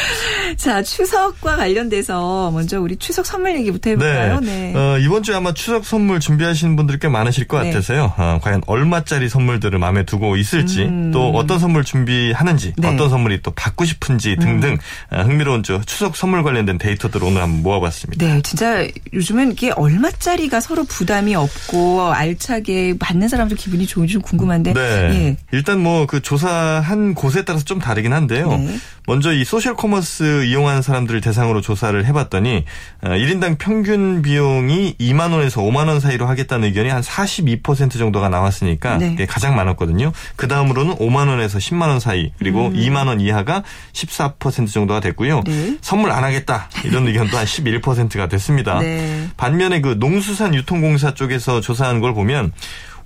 Speaker 1: (laughs) 자, 추석과 관련돼서 먼저 우리 추석 선물 얘기부터 해볼까요? 네.
Speaker 5: 어, 이번 주에 아마 추석 선물 준비하시는 분들 꽤 많으실 것
Speaker 1: 네.
Speaker 5: 같아서요. 어, 과연 얼마짜리 선물들을 마음에 두고 있을지,
Speaker 1: 음.
Speaker 5: 또 어떤 선물 준비하는지,
Speaker 1: 네.
Speaker 5: 어떤 선물이 또 받고 싶은지 등등 어, 흥미로운 저 추석 선물 관련된 데이터들을 오늘 한번 모아봤습니다.
Speaker 1: 네, 진짜 요즘은 이게 얼마짜리가 서로 부담이 없고 알차게 받는 사람도 기분이 좋은지 좀 궁금한데.
Speaker 5: 네.
Speaker 1: 예.
Speaker 5: 일단 뭐 그 조사한 곳에 따라서 좀 다르긴 한데요.
Speaker 1: 네.
Speaker 5: 먼저 이 소셜 커머스 이용하는 사람들을 대상으로 조사를 해봤더니 어, 1인당 평균 비용이 2만 원에서 5만 원 사이로 하겠다는 의견이 한 42% 정도가 나왔으니까
Speaker 1: 네.
Speaker 5: 가장 많았거든요. 그 다음으로는 5만 원에서 10만 원 사이 그리고 2만 원 이하가 14% 정도가 됐고요.
Speaker 1: 음. 네.
Speaker 5: 선물 안 하겠다 이런 의견도 한 11%가 됐습니다.
Speaker 1: 네.
Speaker 5: 반면에 그 농수산 유통공사 쪽에서 조사한 걸 보면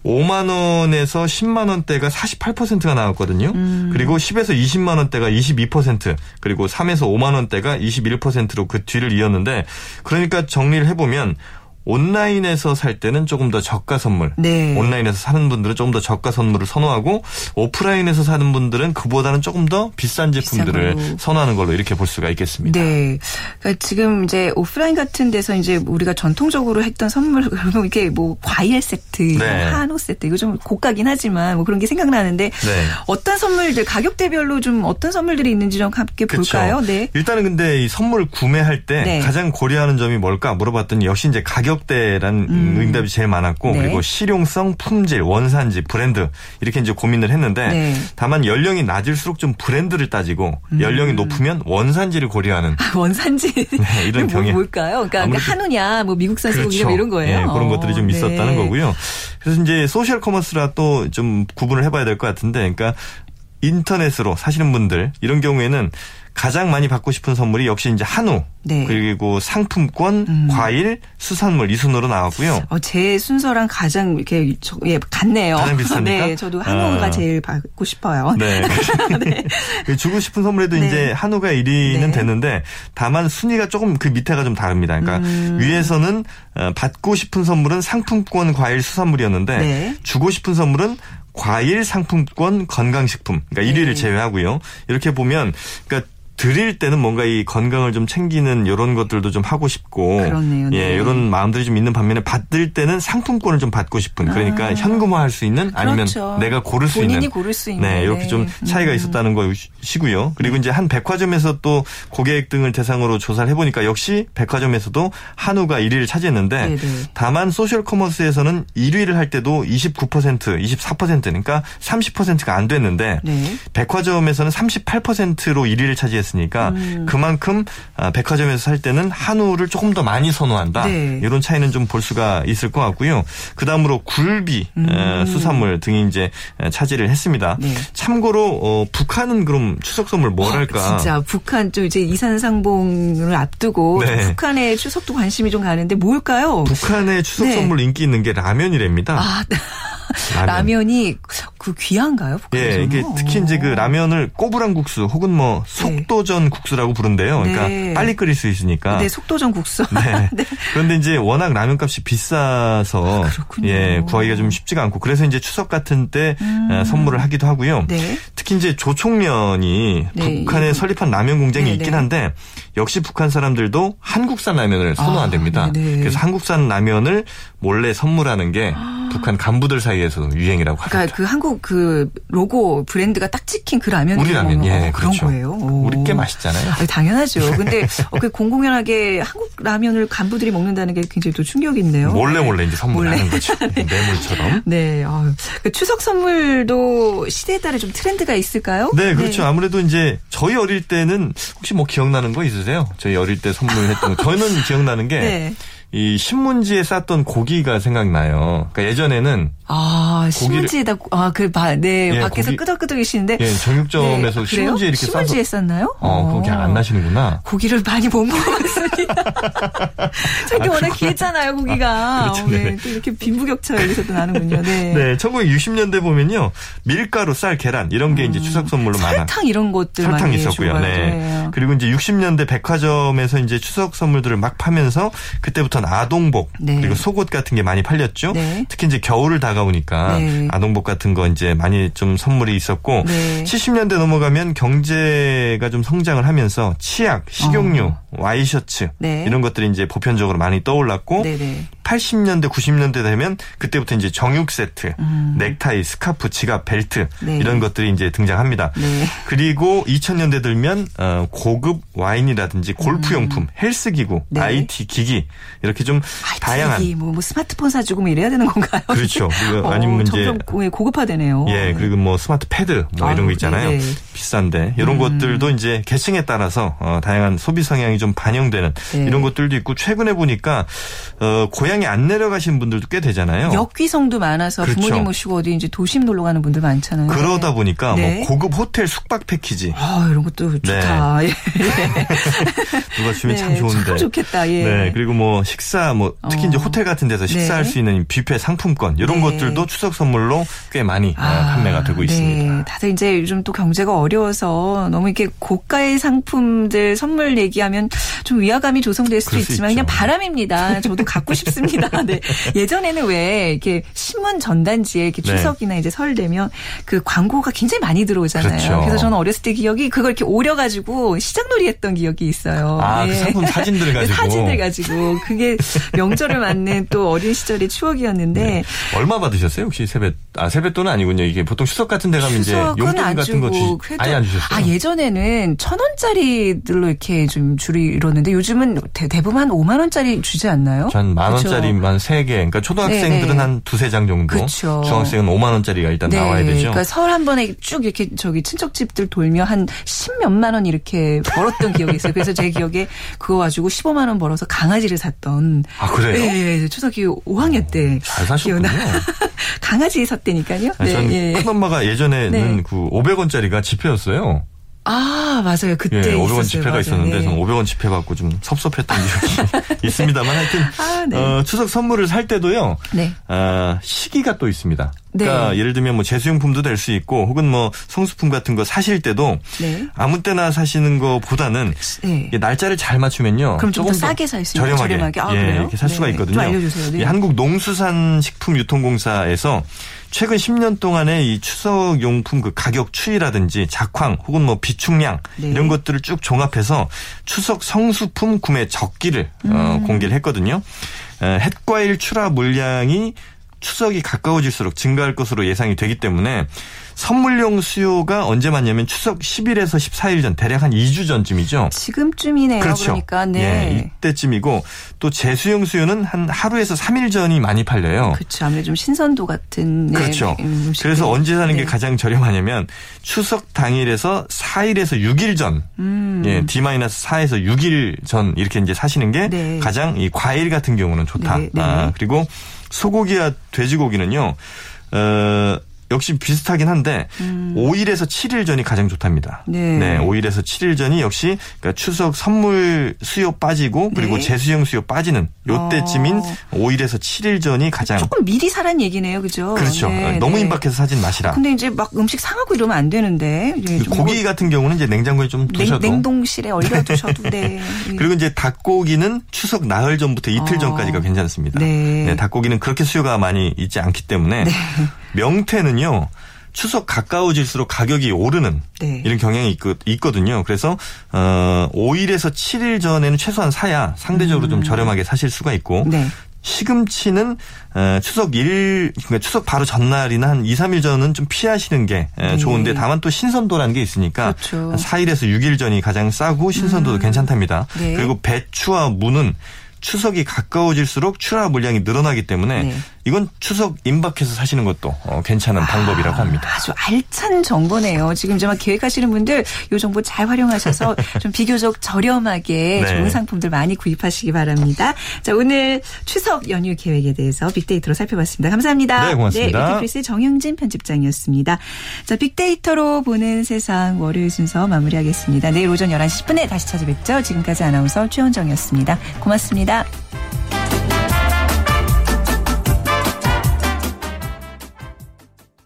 Speaker 5: 5만 원에서 10만 원대가 48%가 나왔거든요.
Speaker 1: 음.
Speaker 5: 그리고 10에서 20만 원대가 22%, 그리고 3에서 5만 원대가 21%로 그 뒤를 이었는데 그러니까 정리를 해 보면 온라인에서 살 때는 조금 더 저가 선물.
Speaker 1: 네.
Speaker 5: 온라인에서 사는 분들은 조금 더 저가 선물을 선호하고 오프라인에서 사는 분들은 그보다는 조금 더 비싼 제품들을
Speaker 1: 걸로.
Speaker 5: 선호하는 걸로 이렇게 볼 수가 있겠습니다.
Speaker 1: 네. 그러니까 지금 이제 오프라인 같은 데서 이제 우리가 전통적으로 했던 선물 그러면 (laughs) 이렇게 뭐 과일 세트,
Speaker 5: 네.
Speaker 1: 한우 세트 이거 좀 고가긴 하지만 뭐 그런 게 생각나는데
Speaker 5: 네.
Speaker 1: 어떤 선물들 가격대별로 좀 어떤 선물들이 있는지 좀 함께 볼까요? 네.
Speaker 5: 일단은 근데 이 선물 구매할 때
Speaker 1: 네.
Speaker 5: 가장 고려하는 점이 뭘까 물어봤더니 역시 이제 가격 대라는 응답이 제일 많았고
Speaker 1: 음. 네.
Speaker 5: 그리고 실용성, 품질, 원산지, 브랜드 이렇게 이제 고민을 했는데
Speaker 1: 네.
Speaker 5: 다만 연령이 낮을수록 좀 브랜드를 따지고
Speaker 1: 음.
Speaker 5: 연령이 높으면 원산지를 고려하는
Speaker 1: 원산지 (laughs)
Speaker 5: 네, 이런
Speaker 1: 뭐,
Speaker 5: 경향.
Speaker 1: 뭘까요? 그러니까
Speaker 5: 아무래도-
Speaker 1: 한우냐, 뭐 미국산 소고기냐 뭐 이런 거예요.
Speaker 5: 예, 그런 것들이 좀
Speaker 1: 어,
Speaker 5: 있었다는
Speaker 1: 네.
Speaker 5: 거고요. 그래서 이제 소셜 커머스라 또 좀 구분을 해봐야 될 것 같은데, 그러니까 인터넷으로 사시는 분들 이런 경우에는 가장 많이 받고 싶은 선물이 역시 이제 한우
Speaker 1: 네.
Speaker 5: 그리고 상품권, 과일, 수산물 이 순으로 나왔고요.
Speaker 1: 어, 제 순서랑 가장 이렇게 저- 예, 같네요.
Speaker 5: 가장 비슷합니까? (laughs)
Speaker 1: 네, 저도 한우가
Speaker 5: 아.
Speaker 1: 제일 받고 싶어요.
Speaker 5: 네. (laughs) 그 주고 싶은 선물에도
Speaker 1: 네.
Speaker 5: 이제 한우가 1위는
Speaker 1: 네.
Speaker 5: 됐는데 다만 순위가 조금 그 밑에가 좀 다릅니다. 그러니까
Speaker 1: 음.
Speaker 5: 위에서는 어, 받고 싶은 선물은 상품권, 과일, 수산물이었는데
Speaker 1: 네.
Speaker 5: 주고 싶은 선물은 과일, 상품권, 건강식품. 그러니까
Speaker 1: 네.
Speaker 5: 1위를 제외하고요. 이렇게 보면 그러니까 드릴 때는 뭔가 이 건강을 좀 챙기는 이런 것들도 좀 하고 싶고
Speaker 1: 그렇네요. 네.
Speaker 5: 예, 이런 마음들이 좀 있는 반면에 받을 때는 상품권을 좀 받고 싶은 그러니까 현금화할 수 있는 아니면
Speaker 1: 아. 그렇죠.
Speaker 5: 내가 고를 수
Speaker 1: 본인이
Speaker 5: 있는
Speaker 1: 고를 수 있는.
Speaker 5: 네, 이렇게 좀 차이가
Speaker 1: 음.
Speaker 5: 있었다는 것이고요. 그리고 이제 한 백화점에서 또 고객 등을 대상으로 조사를 해 보니까 역시 백화점에서도 한우가 1위를 차지했는데
Speaker 1: 네네.
Speaker 5: 다만 소셜 커머스에서는 1위를 할 때도 29%, 24% 그러니까 30%가 안 됐는데
Speaker 1: 네.
Speaker 5: 백화점에서는 38%로 1위를 차지했 으니까
Speaker 1: 음.
Speaker 5: 그만큼 아, 백화점에서 살 때는 한우를 조금 더 많이 선호한다.
Speaker 1: 네.
Speaker 5: 이런 차이는 좀 볼 수가 있을 것 같고요. 그 다음으로 굴비, 에, 수산물 등이 이제 에, 차지를 했습니다.
Speaker 1: 음. 네.
Speaker 5: 참고로 어, 북한은 그럼 추석 선물 뭘 할까?
Speaker 1: 어, 진짜 북한 좀 이제 이산상봉을 앞두고 좀
Speaker 5: 네.
Speaker 1: 북한의 추석도 관심이 좀 가는데 뭘까요?
Speaker 5: 북한의 추석
Speaker 1: 네.
Speaker 5: 선물 인기 있는 게 라면이랍니다.
Speaker 1: 아, 라면 이 그 귀한가요? 북한에서?
Speaker 5: 예, 이게 특히 이제 그 라면을 꼬부랑 국수 혹은 뭐 속도전 국수라고 부른대요. 그러니까
Speaker 1: 네.
Speaker 5: 빨리 끓일 수 있으니까.
Speaker 1: 네, 속도전 국수.
Speaker 5: 네. (laughs) 그런데 이제 워낙 라면 값이 비싸서
Speaker 1: 아.
Speaker 5: 예, 구하기가 좀 쉽지가 않고 그래서 이제 추석 같은 때 어, 선물을 하기도 하고요.
Speaker 1: 음. 네.
Speaker 5: 특히 이제 조총련이
Speaker 1: 네,
Speaker 5: 북한에 설립한 라면 공장이
Speaker 1: 네,
Speaker 5: 있긴
Speaker 1: 네.
Speaker 5: 한데 역시 북한 사람들도 한국산 라면을 선호한답니다.
Speaker 1: 아.
Speaker 5: 그래서 한국산 라면을 몰래 선물하는 게 북한 간부들 사이에 서도 유행이라고 합니다.
Speaker 1: 그러니까 그 한국 그 로고 브랜드가 딱 찍힌 그 라면
Speaker 5: 우리 라면, 예,
Speaker 1: 그런
Speaker 5: 그렇죠.
Speaker 1: 거예요. 오.
Speaker 5: 우리 꽤 맛있잖아요.
Speaker 1: 아, 당연하죠. (laughs) 근데 어, 그 공공연하게 한국 라면을 간부들이 먹는다는 게 굉장히 또 충격인데요.
Speaker 5: 몰래 몰래 이제 선물하는. 거죠. (laughs) 뇌물처럼.
Speaker 1: 네. 아유. 그 추석 선물도 시대에 따라 좀 트렌드가 있을까요?
Speaker 5: 네, 그렇죠. 아무래도 이제 저희 어릴 때는 혹시 뭐 기억나는 거 있으세요? 저희 어릴 때 선물했던 거. 저는 기억나는 게
Speaker 1: 네.
Speaker 5: 이 신문지에 쌌던 고기가 생각나요. 그러니까 예전에는
Speaker 1: 아, 신문지에다 아, 그 바, 네,
Speaker 5: 예,
Speaker 1: 밖에서
Speaker 5: 고기-
Speaker 1: 끄덕끄덕이시는데
Speaker 5: 예, 정육점에서
Speaker 1: 네, 그래요?
Speaker 5: 신문지에 이렇게
Speaker 1: 신문지에
Speaker 5: 싸서
Speaker 1: 쌌나요?
Speaker 5: 어, 그거 기억 안 나시는구나.
Speaker 1: 고기를 많이 못 먹었으니까. (laughs) 저게
Speaker 5: 아,
Speaker 1: 워낙 귀했잖아요, 고기가.
Speaker 5: 그렇죠,
Speaker 1: 어, 네.
Speaker 5: 네.
Speaker 1: 또 이렇게 빈부격차 여기서 또 나는군요. 네. (laughs)
Speaker 5: 네, 1960년대 보면요. 밀가루, 쌀, 계란 이런 게 이제 추석 선물로 많아.
Speaker 1: 음, 설탕 이런 것들
Speaker 5: 설탕
Speaker 1: 많이
Speaker 5: 있었고요. 네. 그리고 이제 60년대 백화점에서 이제 추석 선물들을 막 파면서 그때부터 는 아동복
Speaker 1: 네.
Speaker 5: 그리고 속옷 같은 게 많이 팔렸죠.
Speaker 1: 네.
Speaker 5: 특히 이제 겨울을 다가오니까
Speaker 1: 네.
Speaker 5: 아동복 같은 거 이제 많이 좀 선물이 있었고
Speaker 1: 네.
Speaker 5: 70년대 넘어가면 경제가 좀 성장을 하면서 치약, 식용유, 와이셔츠
Speaker 1: 네.
Speaker 5: 이런 것들이 이제 보편적으로 많이 떠올랐고
Speaker 1: 네네.
Speaker 5: 80년대, 90년대 되면 그때부터 이제 정육 세트, 넥타이, 스카프, 지갑, 벨트
Speaker 1: 음. 네.
Speaker 5: 이런 것들이 이제 등장합니다.
Speaker 1: 네.
Speaker 5: 그리고 2000년대 들면 어, 고급 와인이라든지 골프 용품, 헬스 기구,
Speaker 1: 네.
Speaker 5: IT 기기 이렇게 좀 다양한
Speaker 1: IT, 뭐, 뭐 스마트폰 사주고 뭐 이래야 되는 건가요?
Speaker 5: 그렇죠. (laughs) 그리고
Speaker 1: 어,
Speaker 5: 아니면 이제
Speaker 1: 점점 고- 고급화되네요.
Speaker 5: 예, 그리고 뭐 스마트 패드 뭐
Speaker 1: 아유,
Speaker 5: 이런 거 있잖아요.
Speaker 1: 네네.
Speaker 5: 비싼데 이런 것들도 이제 계층에 따라서 어, 다양한 소비 성향이 좀 반영되는
Speaker 1: 네.
Speaker 5: 이런 것들도 있고 최근에 보니까 어, 고 향에 안 내려가신 분들도 꽤 되잖아요.
Speaker 1: 역귀성도 많아서
Speaker 5: 그렇죠.
Speaker 1: 부모님 모시고 어디 이제 도심 놀러 가는 분들 많잖아요.
Speaker 5: 그러다 보니까
Speaker 1: 네.
Speaker 5: 뭐 고급 호텔 숙박 패키지
Speaker 1: 아, 이런 것도 좋다. 예. (laughs)
Speaker 5: 누가 주면 참
Speaker 1: 네,
Speaker 5: 좋은데.
Speaker 1: 참 좋겠다. 예.
Speaker 5: 네, 그리고 뭐 식사 뭐 특히
Speaker 1: 어.
Speaker 5: 이제 호텔 같은 데서 식사할
Speaker 1: 네.
Speaker 5: 수 있는 뷔페 상품권 이런
Speaker 1: 네.
Speaker 5: 것들도 추석 선물로 꽤 많이 어,
Speaker 1: 아,
Speaker 5: 판매가 되고
Speaker 1: 네.
Speaker 5: 있습니다.
Speaker 1: 다들 이제 요즘 또 경제가 어려워서 너무 이렇게 고가의 상품들 선물 얘기하면 좀 위화감이 조성될 수도 있지만
Speaker 5: 있죠.
Speaker 1: 그냥 바람입니다. 저도 갖고 싶습니다. (laughs) (laughs) 네. 예전에는 왜 이렇게 신문 전단지에 이렇게
Speaker 5: 네.
Speaker 1: 추석이나 이제 설 되면 그 광고가 굉장히 많이 들어오잖아요.
Speaker 5: 그렇죠.
Speaker 1: 래서 저는 어렸을 때 기억이 그걸 이렇게 오려가지고 시장놀이 했던 기억이 있어요.
Speaker 5: 아, 그 상품 사진들을 (laughs) 가지고.
Speaker 1: 네, 사진들 가지고 그게 명절을 맞는 또 어린 시절의 추억이었는데
Speaker 5: 네. 얼마 받으셨어요? 혹시 세뱃 아 세뱃돈은 아니군요. 이게 보통 추석 같은 데 가면 이제
Speaker 1: 추석은
Speaker 5: 용돈
Speaker 1: 안
Speaker 5: 같은 거 주,
Speaker 1: 주고 그래도-
Speaker 5: 아예 안 주셨어요.
Speaker 1: 아 예전에는 천 원짜리들로 이렇게 좀 줄이 이뤘는데 요즘은 대, 부분한 5만 원짜리 주지 않나요?
Speaker 5: 한만
Speaker 1: 그쵸?
Speaker 5: 원짜리만 세 개. 그러니까 초등학생들은
Speaker 1: 네, 네.
Speaker 5: 한 두세 장 정도.
Speaker 1: 그쵸.
Speaker 5: 중학생은 5만 원짜리가 일단 나와야 되죠.
Speaker 1: 그러니까 설한 번에 쭉 이렇게 저기 친척 집들 돌며 한 십몇만 원 이렇게 벌었던 (laughs) 기억이 있어요. 그래서 제 기억에 그거 가지고 15만 원 벌어서 강아지를 샀던.
Speaker 5: 아, 그래요?
Speaker 1: 네, 추석이 5학년 때.
Speaker 5: 잘 사셨군요. (laughs)
Speaker 1: 강아지 샀다니까요.
Speaker 5: 아니, 전
Speaker 1: 예.
Speaker 5: 큰엄마가 예전에는
Speaker 1: 네.
Speaker 5: 그 500원짜리가 지폐였어요.
Speaker 1: 아 맞아요. 그때
Speaker 5: 예, 500원
Speaker 1: 있었어요.
Speaker 5: 지폐가
Speaker 1: 맞아요.
Speaker 5: 있었는데
Speaker 1: 네.
Speaker 5: 저는 500원 지폐 갖고 좀 섭섭했던 기억이 (laughs) 있습니다만 하여튼
Speaker 1: 아, 네.
Speaker 5: 어, 추석 선물을 살 때도요.
Speaker 1: 네.
Speaker 5: 아, 시기가 또 있습니다. 그러니까
Speaker 1: 네.
Speaker 5: 예를 들면 뭐 제수용품도 될 수 있고 혹은 뭐 성수품 같은 거 사실 때도
Speaker 1: 네.
Speaker 5: 아무 때나 사시는 것보다는
Speaker 1: 네.
Speaker 5: 날짜를 잘 맞추면요.
Speaker 1: 그럼 좀더
Speaker 5: 조금 더
Speaker 1: 싸게 살 수 있나요?
Speaker 5: 저렴하게,
Speaker 1: 저렴하게? 아,
Speaker 5: 예,
Speaker 1: 그래요?
Speaker 5: 이렇게 살 수가
Speaker 1: 네.
Speaker 5: 있거든요.
Speaker 1: 좀 알려주세요. 네.
Speaker 5: 이 한국 농수산식품유통공사에서 최근 10년 동안에 이 추석 용품 그 가격 추이라든지 작황 혹은 뭐 비축량
Speaker 1: 네.
Speaker 5: 이런 것들을 쭉 종합해서 추석 성수품 구매 적기를 어,
Speaker 1: 음.
Speaker 5: 공개를 했거든요. 에, 햇과일 출하 물량이 추석이 가까워질수록 증가할 것으로 예상이 되기 때문에 선물용 수요가 언제 맞냐면 추석 10일에서 14일 전 대략 한 2주 전쯤이죠.
Speaker 1: 지금쯤이네요.
Speaker 5: 그렇죠.
Speaker 1: 니까 네.
Speaker 5: 예, 이때쯤이고 또 제수용 수요는 한 하루에서 3일 전이 많이 팔려요.
Speaker 1: 그렇죠. 아무래도 좀 신선도 같은 네,
Speaker 5: 그렇죠.
Speaker 1: 네, 음식들.
Speaker 5: 그래서 언제 사는 게
Speaker 1: 네.
Speaker 5: 가장 저렴하냐면 추석 당일에서 4일에서 6일 전,
Speaker 1: 음.
Speaker 5: 예, D-4에서 6일 전 이렇게 이제 사시는 게
Speaker 1: 네.
Speaker 5: 가장 이 과일 같은 경우는 좋다.
Speaker 1: 네, 네.
Speaker 5: 아, 그리고 소고기와 돼지고기는요, 어, 역시 비슷하긴 한데 5일에서 7일 전이 가장 좋답니다.
Speaker 1: 음. 네.
Speaker 5: 5일에서 7일 전이 역시 그러니까 추석 선물 수요 빠지고 그리고
Speaker 1: 네.
Speaker 5: 제수용 수요 빠지는 요때쯤인
Speaker 1: 어.
Speaker 5: 5일에서 7일 전이 가장
Speaker 1: 조금 미리 사란 얘기네요. 그죠?
Speaker 5: 그렇죠.
Speaker 1: 네,
Speaker 5: 너무
Speaker 1: 네.
Speaker 5: 임박해서 사진 마시라.
Speaker 1: 근데 이제 막 음식 상하고 이러면 안 되는데. 예,
Speaker 5: 고기
Speaker 1: 뭐
Speaker 5: 같은 경우는 이제 냉장고에 좀
Speaker 1: 냉,
Speaker 5: 두셔도
Speaker 1: 냉 동실에 얼려 두셔도 돼. 예. (laughs)
Speaker 5: 그리고 이제 닭고기는 추석 나흘 전부터 이틀
Speaker 1: 어.
Speaker 5: 전까지가 괜찮습니다.
Speaker 1: 네.
Speaker 5: 닭고기는 그렇게 수요가 많이 있지 않기 때문에 명태는요. 추석 가까워질수록 가격이 오르는
Speaker 1: 네.
Speaker 5: 이런 경향이 있, 거든요 그래서 어 5일에서 7일 전에는 최소한 사야 상대적으로 좀 저렴하게 사실 수가 있고
Speaker 1: 음. 네.
Speaker 5: 시금치는 어, 추석 일 그러니까 추석 바로 전날이나 한 2, 3일 전은 좀 피하시는 게 에,
Speaker 1: 네.
Speaker 5: 좋은데 다만 또 신선도라는 게 있으니까
Speaker 1: 그렇죠.
Speaker 5: 한 4일에서 6일 전이 가장 싸고 신선도도 괜찮답니다.
Speaker 1: 네.
Speaker 5: 그리고 배추와 무는 추석이 가까워질수록 출하 물량이 늘어나기 때문에
Speaker 1: 네.
Speaker 5: 이건 추석 임박해서 사시는 것도 어, 괜찮은 방법이라고 합니다.
Speaker 1: 아주 알찬 정보네요. 지금 정말 계획하시는 분들 이 정보 잘 활용하셔서 (laughs) 좀 비교적 저렴하게
Speaker 5: 네.
Speaker 1: 좋은 상품들 많이 구입하시기 바랍니다. 자, 오늘 추석 연휴 계획에 대해서 빅데이터로 살펴봤습니다. 감사합니다.
Speaker 5: 네, 고맙습니다.
Speaker 1: 네, 위키플리스의 정영진 편집장이었습니다. 자, 빅데이터로 보는 세상 월요일 순서 마무리하겠습니다. 내일 오전 11시 10분에 다시 찾아뵙죠. 지금까지 아나운서 최원정이었습니다. 고맙습니다.